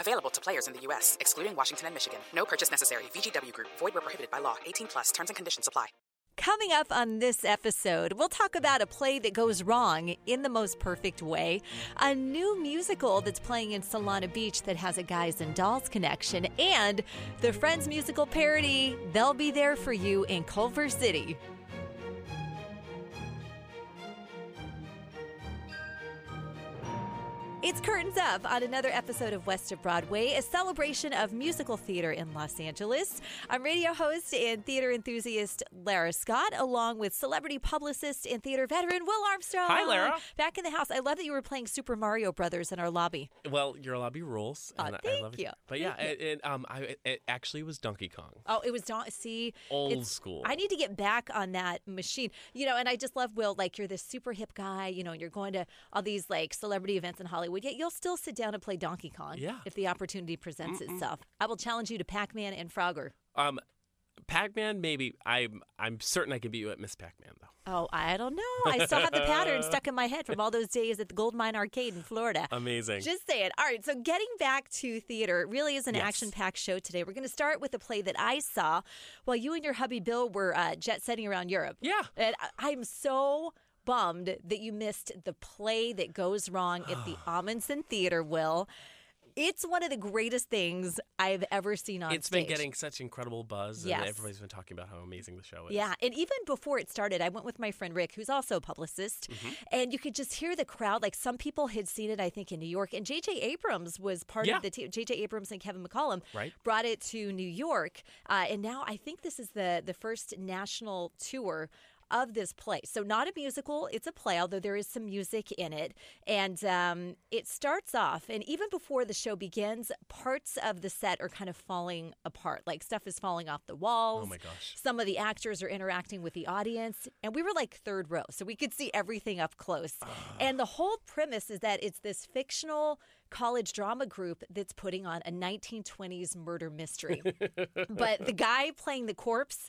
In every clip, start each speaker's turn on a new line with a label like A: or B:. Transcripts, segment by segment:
A: Available to players in the U.S., excluding Washington and Michigan. No purchase necessary. VGW Group. Void where prohibited by law. 18 plus. Terms and conditions apply.
B: Coming up on this episode, we'll talk about a play that goes wrong in the most perfect way, a new musical that's playing in Solana Beach that has a Guys and Dolls connection, and the Friends musical parody, They'll Be There For You in Culver City. It's Curtains Up on another episode of West of Broadway, a celebration of musical theater in Los Angeles. I'm radio host and theater enthusiast Lara Scott, along with celebrity publicist and theater veteran Will Armstrong.
C: Hi, Lara.
B: Back in the house. I love that you were playing Super Mario Brothers in our lobby.
C: Well, your lobby rules. I
B: thank
C: love
B: you.
C: it. But yeah, it, it, um, I, it- actually was Donkey Kong.
B: Oh, it was Don. See,
C: Old school.
B: I need to get back on that machine. You know, and I just love Will. Like you're this super hip guy. You know, and you're going to all these like celebrity events in Hollywood. Yet you'll still sit down and play Donkey Kong.
C: Yeah.
B: If the opportunity presents itself, I will challenge you to Pac-Man and Frogger.
C: Um, Pac-Man, maybe. I'm I'm certain I can beat you at Miss Pac-Man though.
B: Oh, I don't know. I still have the pattern stuck in my head from all those days at the Gold Mine Arcade in Florida.
C: Amazing.
B: Just saying. All right, so getting back to theater, it really is an
C: Yes.
B: action-packed show today. We're going to start with a play that I saw while you and your hubby Bill were uh, jet setting around Europe.
C: Yeah.
B: and I'm so bummed that you missed the play that goes wrong at the Ahmanson Theater. Will. It's one of the greatest things I've ever seen on
C: It's
B: stage.
C: been getting such incredible buzz,
B: Yes.
C: and everybody's been talking about how amazing the show is.
B: Yeah, and even before it started, I went with my friend Rick, who's also a publicist,
C: Mm-hmm.
B: and you could just hear the crowd. Like some people had seen it, I think, in New York, and J.J. Abrams was part
C: Yeah.
B: of the team. J.J. Abrams and Kevin McCollum
C: Right.
B: brought it to New York, uh, and now I think this is the the first national tour. Of this play. So, not a musical, it's a play, although there is some music in it. And um, it starts off, and even before the show begins, parts of the set are kind of falling apart. Like stuff is falling off the walls.
C: Oh my gosh.
B: Some of the actors are interacting with the audience, and we were like third row, so we could see everything up close. and the whole premise is that it's this fictional college drama group that's putting on a 1920s murder mystery. but the guy playing the corpse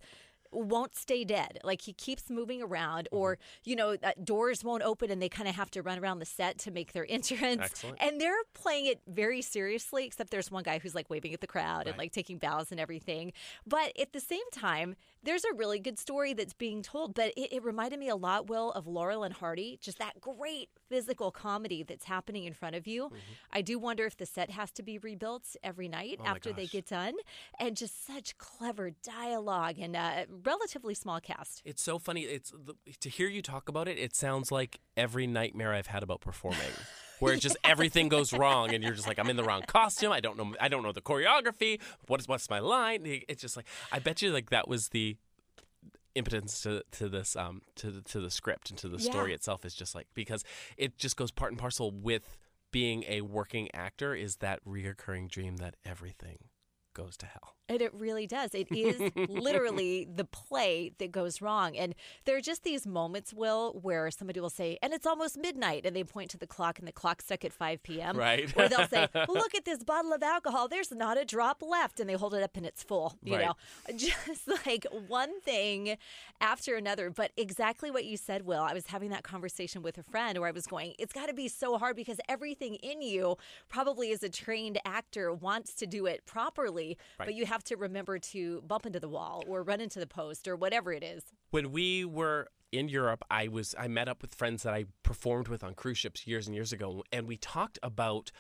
B: won't stay dead. Like he keeps moving around, or you know, uh, doors won't open, and they kind of have to run around the set to make their entrance.
C: Excellent.
B: And they're playing it very seriously, except there's one guy who's like waving at the crowd and like taking bows and everything. But at the same time, there's a really good story that's being told. But it, it reminded me a lot, Will, of Laurel and Hardy, just that great physical comedy that's happening in front of you. I do wonder if the set has to be rebuilt every night
C: Mm-hmm. Oh
B: after they get done, and just such clever dialogue and a relatively small cast.
C: It's so funny. It's to hear you talk about it. It sounds like every nightmare I've had about performing, where it's just everything goes wrong, and you're just like, I'm in the wrong costume. I don't know. I don't know the choreography. What is what's my line? It's just like I bet you like that was the impotence to, to this um to the, to the script and to the story itself is just like because it just goes part and parcel with being a working actor is that reoccurring dream that everything goes to hell.
B: And it really does. It is literally the play that goes wrong. And there are just these moments, Will, where somebody will say, and it's almost midnight, and they point to the clock, and the clock stuck at 5 p.m.
C: Right.
B: Or they'll say, look at this bottle of alcohol. There's not a drop left. And they hold it up, and it's full. You
C: Right.
B: know, just like one thing after another. But exactly what you said, Will. I was having that conversation with a friend where I was going, it's got to be so hard because everything in you, probably as a trained actor, wants to do it properly, but you have to remember to bump into the wall or run into the post or whatever it is.
C: when we were in Europe, I was I met up with friends that I performed with on cruise ships years and years ago, and we talked about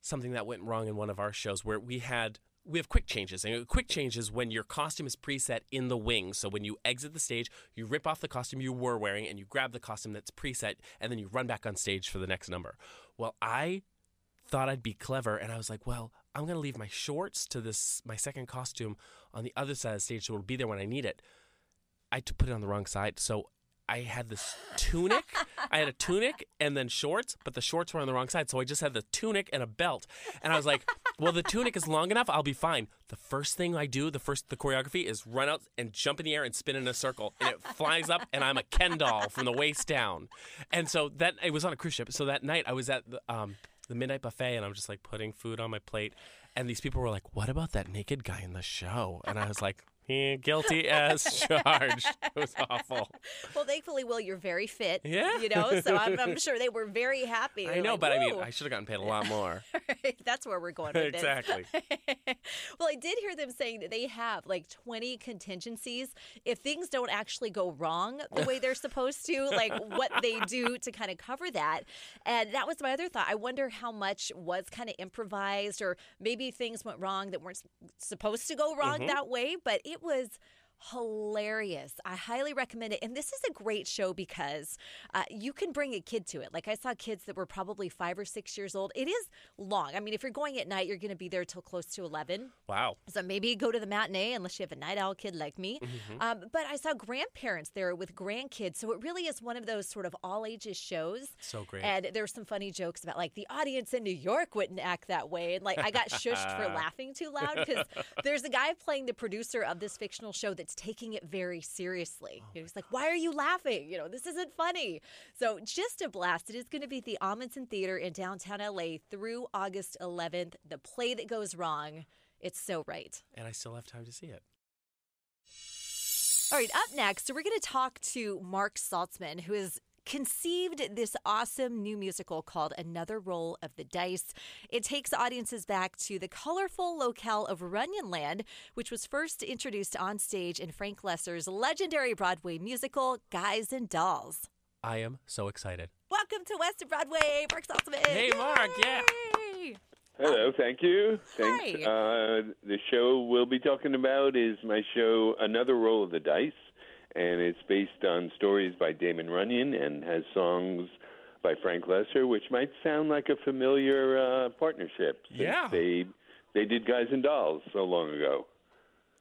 C: something that went wrong in one of our shows where we had we have quick changes. And quick change is when your costume is preset in the wings. So when you exit the stage, you rip off the costume you were wearing and you grab the costume that's preset and then you run back on stage for the next number. Well, I thought I'd be clever and I was like, well, I'm going to leave my shorts to this my second costume on the other side of the stage so it'll be there when I need it. I put it on the wrong side. So I had this tunic. I had a tunic and then shorts, but the shorts were on the wrong side. So I just had the tunic and a belt. And I was like, well, the tunic is long enough. I'll be fine. The first thing I do, the first, the choreography is run out and jump in the air and spin in a circle. And it flies up and I'm a Ken doll from the waist down. And so that, it was on a cruise ship. So that night I was at the, um, the midnight buffet and I'm just like putting food on my plate. And these people were like, what about that naked guy in the show? And I was like, Eh, guilty as charged. It was awful.
B: Well, thankfully, Will, you're very fit.
C: Yeah.
B: You know, so I'm, I'm sure they were very happy.
C: I
B: They're
C: know,
B: like,
C: but I mean, I should have gotten paid a lot more.
B: That's where we're going with.
C: Exactly.
B: well, I did hear them saying that they have like 20 contingencies if things don't actually go wrong the way they're supposed to, like what they do to kind of cover that. And that was my other thought. I wonder how much was kind of improvised or maybe things went wrong that weren't supposed to go wrong that way, but it was hilarious. I highly recommend it. And this is a great show because uh, you can bring a kid to it. Like I saw kids that were probably five or six years old. It is long. I mean, if you're going at night, you're going to be there till close to 11.
C: Wow.
B: So maybe go to the matinee unless you have a night owl kid like me.
C: Mm-hmm.
B: Um, but I saw grandparents there with grandkids. So it really is one of those sort of all ages shows.
C: So great.
B: And there were some funny jokes about like the audience in New York wouldn't act that way. And like I got shushed for laughing too loud because there's a guy playing the producer of this fictional show taking it very seriously. You know, he's like, why are you laughing? You know, this isn't funny. So just a blast. It is going to be at the Ahmanson Theater in downtown LA through August 11th. The play that goes wrong. It's so right.
C: And I still have time to see it.
B: All right, up next, so we're going to talk to Mark Saltzman, who has conceived this awesome new musical called Another Roll of the Dice. It takes audiences back to the colorful locale of Runyonland, which was first introduced on stage in Frank Loesser's legendary Broadway musical, Guys and Dolls.
C: I am so excited.
B: Welcome to West of Broadway, Mark Saltzman.
C: Hey, Mark, yeah.
D: Hello, thank you. Thanks.
B: Hi.
D: Uh, the show we'll be talking about is my show, Another Roll of the Dice, and it's based on stories by Damon Runyon and has songs by Frank Loesser, which might sound like a familiar uh, partnership.
C: Yeah.
D: They they did Guys and Dolls so long ago.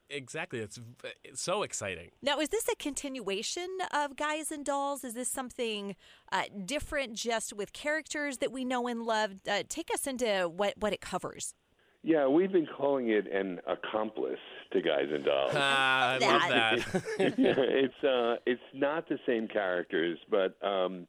C: Exactly. It's, it's so exciting.
B: Now, is this a continuation of Guys and Dolls? Is this something uh, different just with characters that we know and love? Uh, take us into what, what it covers.
D: Yeah, we've been calling it an accomplice to Guys and Dolls.
C: Ah, I love that.
D: it's uh, it's not the same characters, but um,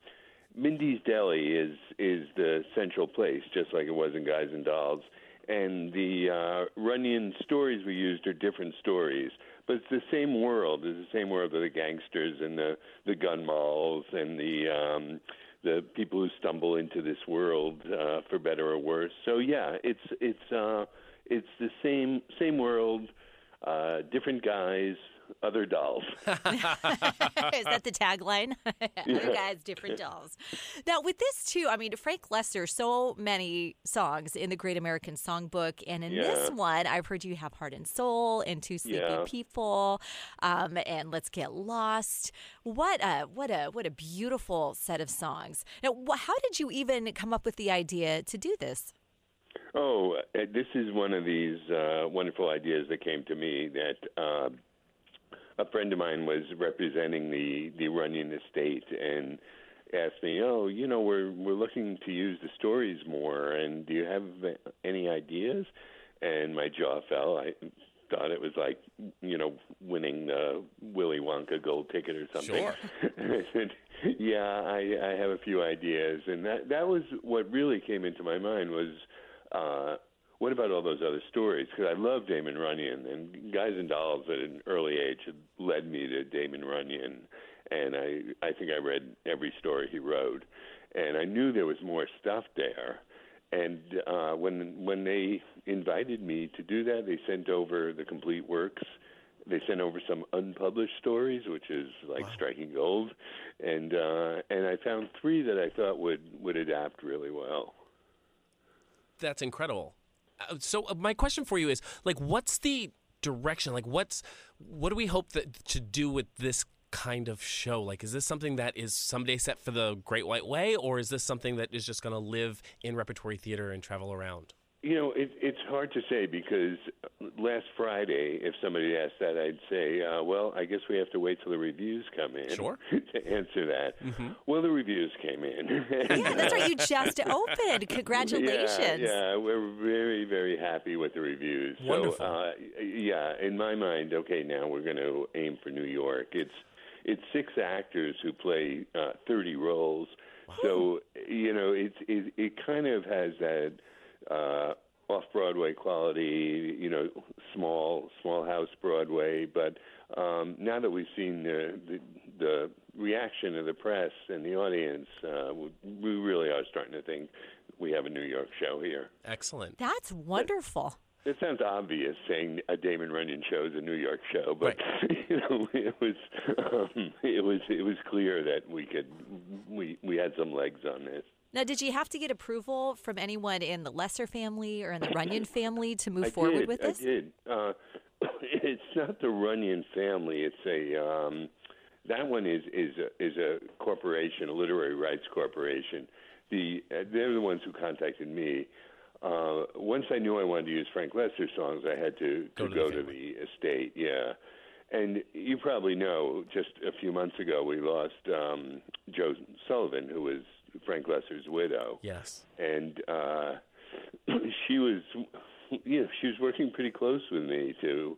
D: Mindy's Deli is is the central place, just like it was in Guys and Dolls. And the uh, Runyon stories we used are different stories, but it's the same world. It's the same world of the gangsters and the the gun molls and the um, the people who stumble into this world uh, for better or worse. So yeah, it's it's uh, it's the same same world, uh, different guys, other dolls.
B: Is that the tagline? Other guys, different dolls. Now, with this too, I mean, Frank Loesser, so many songs in the Great American Songbook, and in this one, I've heard you have Heart and Soul and Two Sleepy
D: Yeah.
B: People, um, and Let's Get Lost. What a what a what a beautiful set of songs. Now, how did you even come up with the idea to do this?
D: Oh, uh, this is one of these uh, wonderful ideas that came to me that uh, a friend of mine was representing the the Runyon estate and asked me, "Oh, you know, we're we're looking to use the stories more, and do you have any ideas?" And my jaw fell. I thought it was like, you know, winning the Willy Wonka gold ticket or something.
C: Sure.
D: I said, "Yeah, I, I have a few ideas," and that that was what really came into my mind was, uh, what about all those other stories? Because I love Damon Runyon, and Guys and Dolls at an early age had led me to Damon Runyon, and I I think I read every story he wrote, and I knew there was more stuff there. And uh, when when they invited me to do that, they sent over the complete works. They sent over some unpublished stories, which is like striking gold, and uh, and I found three that I thought would would adapt really well.
C: That's incredible. uh, so uh, my question for you is like, what's the direction? Like, what's what do we hope that to do with this kind of show? Like, is this something that is someday set for the Great White Way, or is this something that is just going to live in repertory theater and travel around?
D: You know, it, it's hard to say because last Friday, if somebody asked that, I'd say, uh, well, I guess we have to wait till the reviews come in
C: Sure.
D: to answer that. Well, the reviews came in.
B: Yeah, that's right. You just opened. Congratulations.
D: Yeah, yeah, we're very, very happy with the reviews.
C: Wonderful.
D: So, uh, yeah, in my mind, okay, now we're going to aim for New York. It's it's six actors who play uh, thirty roles. So you know, it's it, it kind of has that uh, off Broadway quality. You know, small small house Broadway. But um, now that we've seen the, the the reaction of the press and the audience, uh, we, we really are starting to think we have a New York show here.
C: Excellent.
B: That's wonderful.
D: It sounds obvious saying a Damon Runyon show is a New York show, but you know it was um, it was it was clear that we could we we had some legs on this.
B: Now, did you have to get approval from anyone in the Loesser family or in the Runyon family to move
D: I
B: forward
D: did,
B: with this?
D: I did. Uh, it's not the Runyon family. It's a um, that one is is a, is a corporation, a literary rights corporation. The uh, they're the ones who contacted me. Uh, once I knew I wanted to use Frank Loesser songs, I had to,
C: Go
D: to
C: to the
D: go to the estate. Yeah, and you probably know. Just a few months ago, we lost um, Jo Sullivan, who was Frank Loesser's widow
C: Yes.
D: and uh, she was, you know, she was working pretty close with me. To,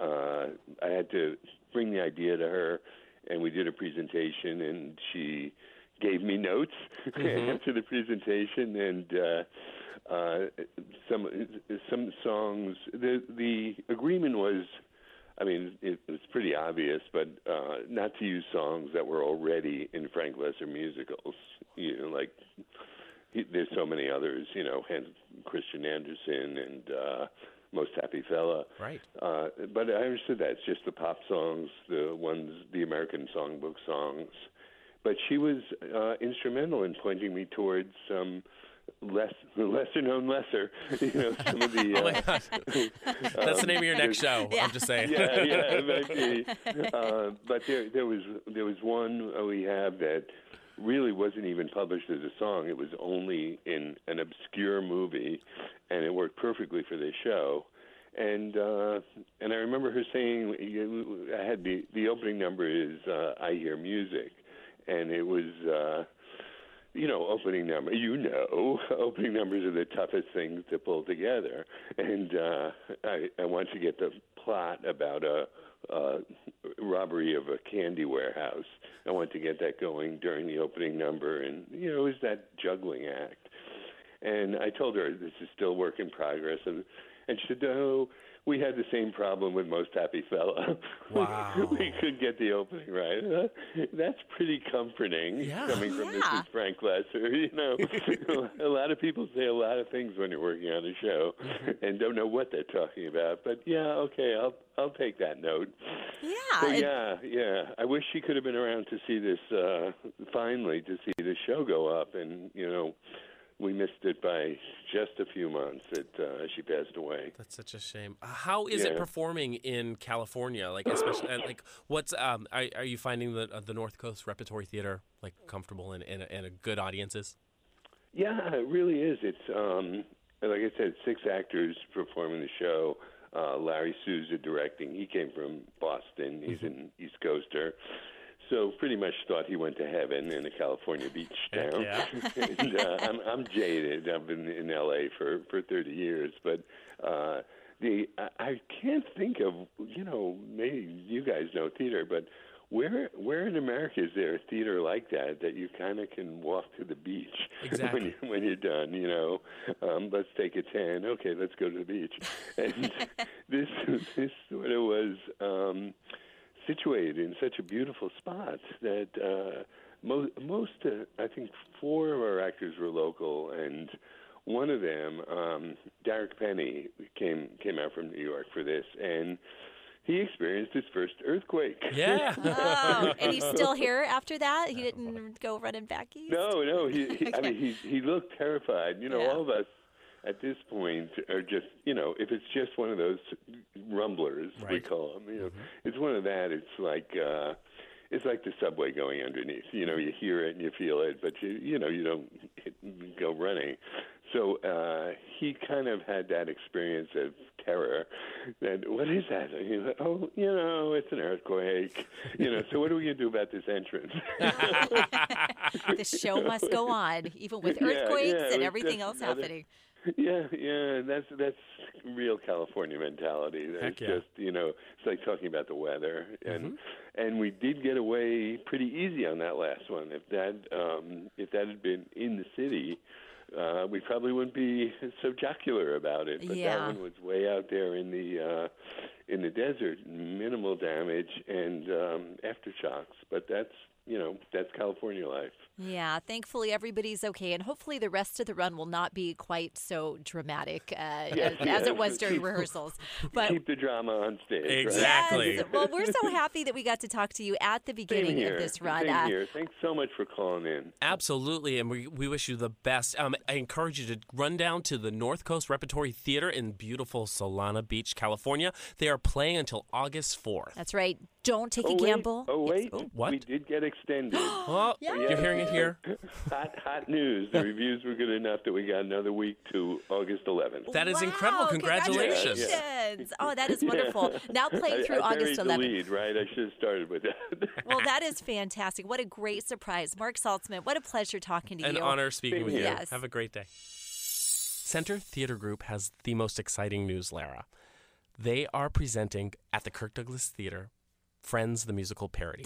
D: uh, I had to bring the idea to her, and we did a presentation, and she gave me notes after the presentation, and uh, uh, some some songs. The the agreement was. I mean, it was pretty obvious, but uh, not to use songs that were already in Frank Loesser musicals. You know, like he, there's so many others, you know, Hans Christian Andersen and uh, Most Happy Fella.
C: Right.
D: Uh, but I understood that it's just the pop songs, the ones, the American songbook songs. But she was uh, instrumental in pointing me towards some less lesser known lesser, you know, some of the.
C: Oh my
D: uh,
C: gosh. That's the name of your next show. I'm just saying.
D: yeah, yeah, it might be. Uh, but there, there was there was one uh, we have that really wasn't even published as a song. It was only in an obscure movie, and it worked perfectly for this show. And uh, and I remember her saying, I had the the opening number is uh, I hear music, and it was. Uh, you know, opening number. You know, opening numbers are the toughest things to pull together. And uh, I, I want to get the plot about a, a robbery of a candy warehouse. I want to get that going during the opening number, and you know, it was that juggling act. And I told her this is still work in progress, and and she said, "No, we had the same problem with Most Happy Fella.
C: Wow.
D: we could get the opening right. That's pretty comforting
C: Yeah.
D: coming from
B: Yeah.
D: Mrs. Frank Loesser. You know, a lot of people say a lot of things when you're working on a show and don't know what they're talking about. But yeah, okay, I'll I'll take that note.
B: Yeah.
D: So
B: and-
D: yeah, yeah. I wish she could have been around to see this. uh Finally, to see the show go up, and you know, we missed it by just a few months that uh, she passed away.
C: That's such a shame. Uh, How is it performing in California? Like, especially uh, like, what's um, are, are you finding the uh, the North Coast Repertory Theater like comfortable and and, and a good audiences?
D: Yeah, it really is. It's um, like I said, six actors performing the show. Uh, Larry Souza directing. He came from Boston. He's an East Coaster. So pretty much thought he went to heaven in a California beach town.
C: yeah.
D: and, uh, I'm, I'm jaded. I've been in L.A. for for 30 years, but uh, the I, I can't think of you know maybe you guys know theater, but where where in America is there a theater like that that you kind of can walk to the beach
C: Exactly.
D: when you when you're done? You know, um, let's take a tan. Okay, let's go to the beach. And this this sort of was. Um, situated in such a beautiful spot that uh, most, most uh, I think, four of our actors were local, and one of them, um, Derek Penny, came came out from New York for this, and he experienced his first earthquake.
C: Yeah.
B: Oh, and he's still here after that? He didn't go running back east?
D: No, no. He, he I mean, he he looked terrified. You know,
B: Yeah.
D: all of us at this point are just you know if it's just one of those rumblers we call them you know it's one of that it's like uh it's like the subway going underneath you know you hear it and you feel it but you you know you don't hit, go running. So uh he kind of had that experience of terror that what is that? And he's like, oh you know it's an earthquake. You know so what are we going to do about this entrance?
B: The show must go on, even with earthquakes
D: yeah, it
B: and everything else
D: another-
B: happening.
D: Yeah, yeah, that's that's real California mentality. It's
C: Heck yeah.
D: just you know, it's like talking about the weather, and
C: Mm-hmm.
D: and we did get away pretty easy on that last one. If that um, if that had been in the city, uh, we probably wouldn't be so jocular about it. But
B: Yeah.
D: that one was way out there in the uh, in the desert, minimal damage and um, aftershocks. But that's you know that's California life.
B: Yeah, thankfully everybody's okay, and hopefully the rest of the run will not be quite so dramatic uh, as, as it was during rehearsals. But
D: Keep the drama on stage. right?
C: Exactly.
B: Yes. Well, we're so happy that we got to talk to you at the
D: Same
B: beginning
D: here.
B: of this run.
D: Same
B: Uh,
D: here. Thanks so much for calling in.
C: Absolutely, and we, we wish you the best. Um, I encourage you to run down to the North Coast Repertory Theater in beautiful Solana Beach, California. They are playing until August 4th.
B: That's right. Don't take
D: oh,
B: a
D: wait.
B: gamble.
D: Oh,
B: Yes.
D: wait.
C: Oh, what?
D: We did get extended.
C: Oh, you're hearing it here.
D: hot, hot news. The reviews were good enough that we got another week to August 11th.
C: That is
B: Wow,
C: incredible. Congratulations.
B: congratulations. Oh, that is wonderful. Now playing through
D: I
B: August 11th.
D: The lead, right? I should have started with that.
B: Well, that is fantastic. What a great surprise. Mark Saltzman, what a pleasure talking to
C: An
B: you.
C: An honor speaking with you.
B: Yes.
C: Have a great day. Center Theater Group has the most exciting news, Lara. They are presenting at the Kirk Douglas Theater Friends the Musical Parody.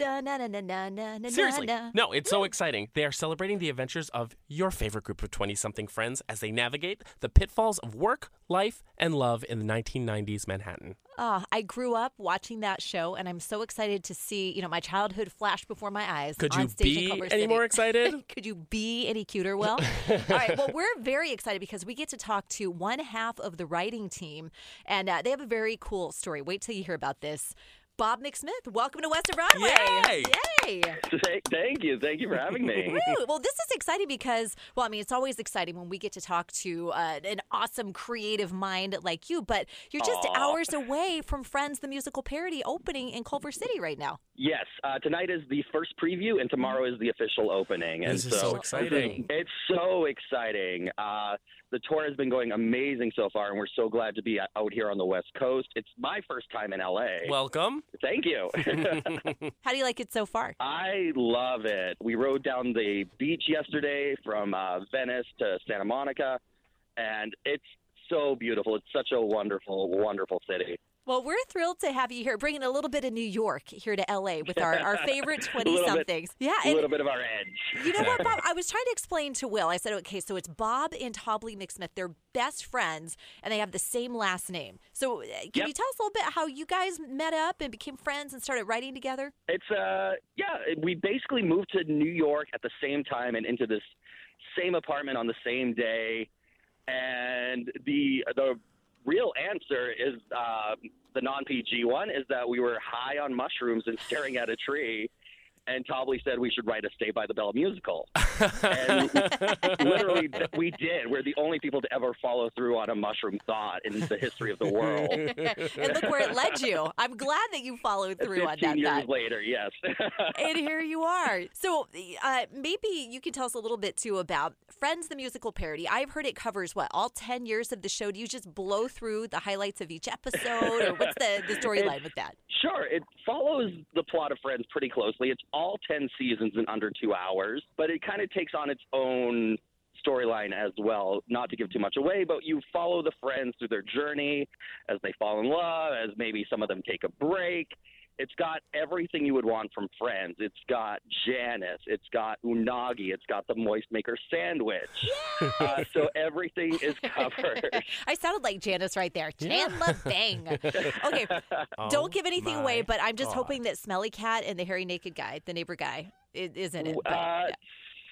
C: Seriously. No, it's so exciting. They are celebrating the adventures of your favorite group of 20 something friends as they navigate the pitfalls of work, life, and love in the 1990s Manhattan.
B: Oh, I grew up watching that show, and I'm so excited to see, you know, my childhood flash before my eyes.
C: Could
B: on
C: you be any
B: City.
C: more excited?
B: Could you be any cuter, Will? All right. Well, we're very excited because we get to talk to one half of the writing team, and uh, they have a very cool story. Wait till you hear about this. Bob McSmith, welcome to West of Broadway.
C: Yay!
B: Yay!
E: Thank- Thank you. Thank you for having me.
B: Well, this is exciting because, well, I mean, it's always exciting when we get to talk to uh, an awesome creative mind like you, but you're just
E: Aw.
B: hours away from Friends, the musical parody, opening in Culver City right now.
E: Yes, uh, tonight is the first preview, and tomorrow is the official opening. And
C: This is so exciting.
E: It's so exciting. Uh, the tour has been going amazing so far, and we're so glad to be out here on the West Coast. It's my first time in LA.
C: Welcome.
E: Thank you.
B: How do you like it so far?
E: I love it. We rode down the beach yesterday from uh, Venice to Santa Monica, and it's so beautiful. It's such a wonderful, wonderful city.
B: Well, we're thrilled to have you here, bringing a little bit of New York here to LA with our, our favorite 20 somethings. Yeah.
E: A little bit of our edge.
B: You know what, Bob? I was trying to explain to Will. I said, okay, so it's Bob and Tobly McSmith. They're best friends, and they have the same last name. So, uh, can
E: Yep.
B: you tell us a little bit how you guys met up and became friends and started writing together?
E: It's uh yeah, we basically moved to New York at the same time and into this same apartment on the same day. And the the real answer is uh, the non PG one is that we were high on mushrooms and staring at a tree. And Tobly said we should write a Saved by the Bell musical. and literally, we did. We're the only people to ever follow through on a mushroom thought in the history of the world.
B: and look where it led you. I'm glad that you followed through on
E: 15
B: that.
E: years
B: thought.
E: later, yes.
B: and here you are. So uh, maybe you can tell us a little bit too about Friends, the musical parody. I've heard it covers what all ten years of the show. Do you just blow through the highlights of each episode, or what's the the storyline with that?
E: Sure, it follows the plot of Friends pretty closely. It's all 10 seasons in under two hours, but it kind of takes on its own storyline as well. Not to give too much away, but you follow the friends through their journey as they fall in love, as maybe some of them take a break. It's got everything you would want from Friends. It's got Janice. It's got Unagi. It's got the Moist Maker sandwich. Uh, so everything is covered.
B: I sounded like Janice right there. Chandler Bing. Okay,
C: Oh
B: don't give anything away, but I'm just
C: God.
B: hoping that Smelly Cat and the hairy naked guy, the neighbor guy, is, is in it. But,
E: Uh,
B: yeah.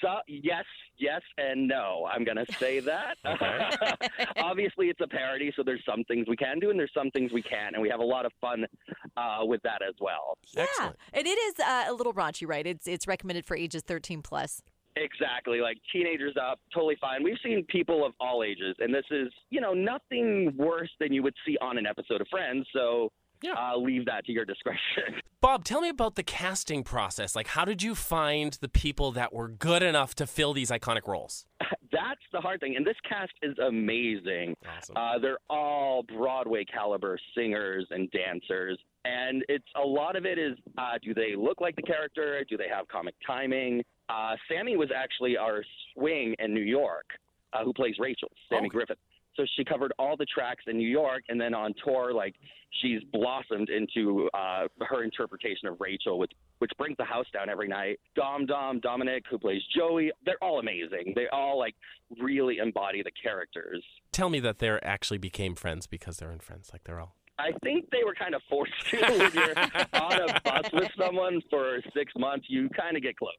E: so, yes, yes, and no. I'm going to say that. Obviously, it's a parody, so there's some things we can do and there's some things we can't, and we have a lot of fun uh, with that as well.
B: Yeah,
C: Excellent.
B: and it is uh, a little raunchy, right? It's it's recommended for ages 13 plus.
E: Exactly, like teenagers up, totally fine. We've seen people of all ages, and this is, you know, nothing worse than you would see on an episode of Friends. So
C: Yeah.
E: uh, leave that to your discretion.
C: Bob, tell me about the casting process. Like, how did you find the people that were good enough to fill these iconic roles?
E: That's the hard thing, and this cast is amazing.
C: Awesome.
E: Uh, they're all Broadway caliber singers and dancers, and it's a lot of it is uh, do they look like the character? Do they have comic timing? Uh, Sammy was actually our swing in New York, uh, who plays Rachel, Sammy
C: Okay.
E: Griffith. So she covered all the tracks in New York, and then on tour, like she's blossomed into uh, her interpretation of Rachel, which which brings the house down every night. Dom Dom Dominic, who plays Joey, they're all amazing. They all like really embody the characters.
C: Tell me that they actually became friends because they're in Friends. Like, they're all.
E: I think they were kind of forced to when you're on a bus with someone for six months. You kind of get close.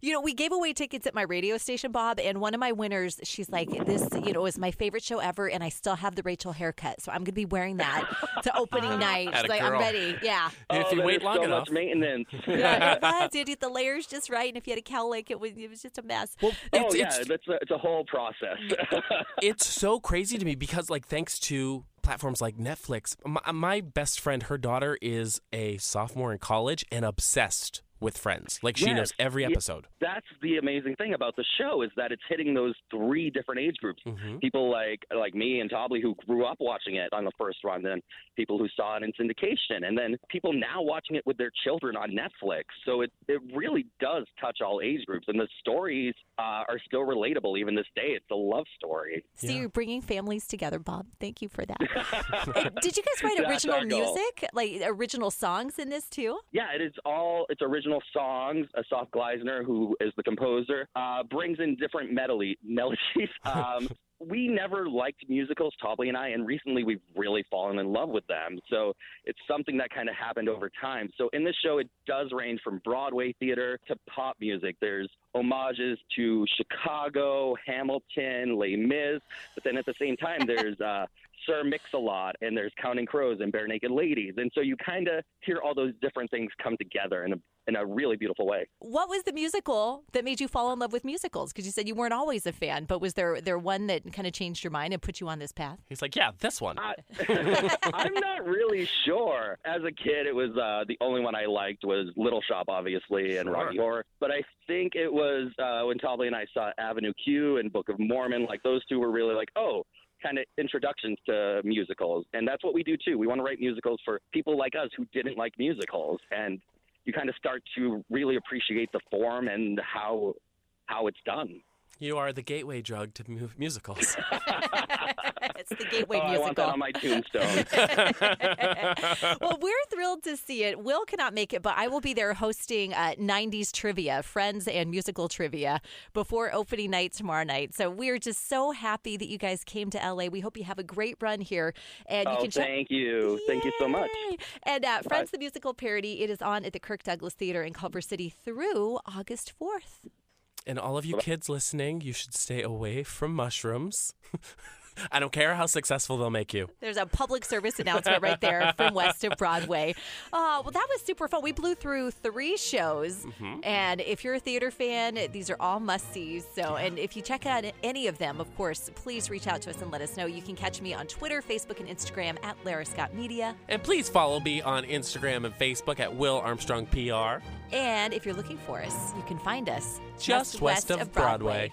B: You know, we gave away tickets at my radio station, Bob, and one of my winners, she's like, "This, you know, is my favorite show ever, and I still have the Rachel haircut, so I'm going to be wearing that to opening night." She's like, "I'm ready." Yeah.
C: And if
E: oh,
C: you wait long
E: so
C: enough.
E: much maintenance.
B: Yeah, it was. You had to get the layers just right, and if you had a cowlick, it was it was just a mess.
C: Well,
E: oh yeah,
C: it's,
E: that's a, it's a whole process.
C: it's so crazy to me because, like, thanks to platforms like Netflix, my, my best friend, her daughter is a sophomore in college and obsessed with Friends. Like, she
E: Yes.
C: knows every
E: Yeah.
C: episode.
E: that's the amazing thing about the show is that it's hitting those three different age groups.
C: hmm
E: People like like me and Tobly who grew up watching it on the first run, then people who saw it in syndication, and then people now watching it with their children on Netflix. So it it really does touch all age groups, and the stories uh, are still relatable even this day. It's a love story.
B: So
C: Yeah.
B: you're bringing families together, Bob. Thank you for that. Did you guys write original music, like original songs in this too?
E: Yeah, it is all it's original songs. Assaf Gleizner, who is the composer, uh, brings in different melody melodies. Um, we never liked musicals, Tobly and I, and recently we've really fallen in love with them. So it's something that kind of happened over time. So in this show, it does range from Broadway theater to pop music. There's homages to Chicago, Hamilton, Les Mis, but then at the same time, there's uh, Sir Mix-a-Lot, and there's Counting Crows and Barenaked Ladies, and so you kind of hear all those different things come together in a in a really beautiful way.
B: What was the musical that made you fall in love with musicals? Because you said you weren't always a fan, but was there there one that kind of changed your mind and put you on this path?
C: He's like, yeah, this one.
E: I, I'm not really sure. As a kid, it was uh, the only one I liked was Little Shop, obviously, and
C: Sure.
E: Rocky Horror. But I think it was uh, when Tobly and I saw Avenue Q and Book of Mormon. Like those two were really like, oh, kind of introductions to musicals, and that's what we do too. We want to write musicals for people like us who didn't like musicals, and you kind of start to really appreciate the form and how how it's done.
C: You are the gateway drug to mu- musicals.
B: it's the gateway
E: oh, I want that on my tombstone.
B: well, we're thrilled to see it. Will cannot make it, but I will be there hosting uh, 90s trivia, friends and musical trivia before opening night tomorrow night. So we're just so happy that you guys came to LA. We hope you have a great run here. And you
E: oh,
B: can check.
E: thank you, thank you so much.
B: And uh, Friends the Musical parody, it is on at the Kirk Douglas Theater in Culver City through August 4th.
C: And all of you kids listening, you should stay away from mushrooms. I don't care how successful they'll make you.
B: There's a public service announcement right there from west of Broadway. Oh, well, that was super fun. We blew through three shows. Mm-hmm. And if you're a theater fan, these are all must sees. So, and if you check out any of them, of course, please reach out to us and let us know. You can catch me on Twitter, Facebook, and Instagram at Lara Scott Media.
C: And please follow me on Instagram and Facebook at Will Armstrong PR.
B: And if you're looking for us, you can find us
C: Just west of Broadway.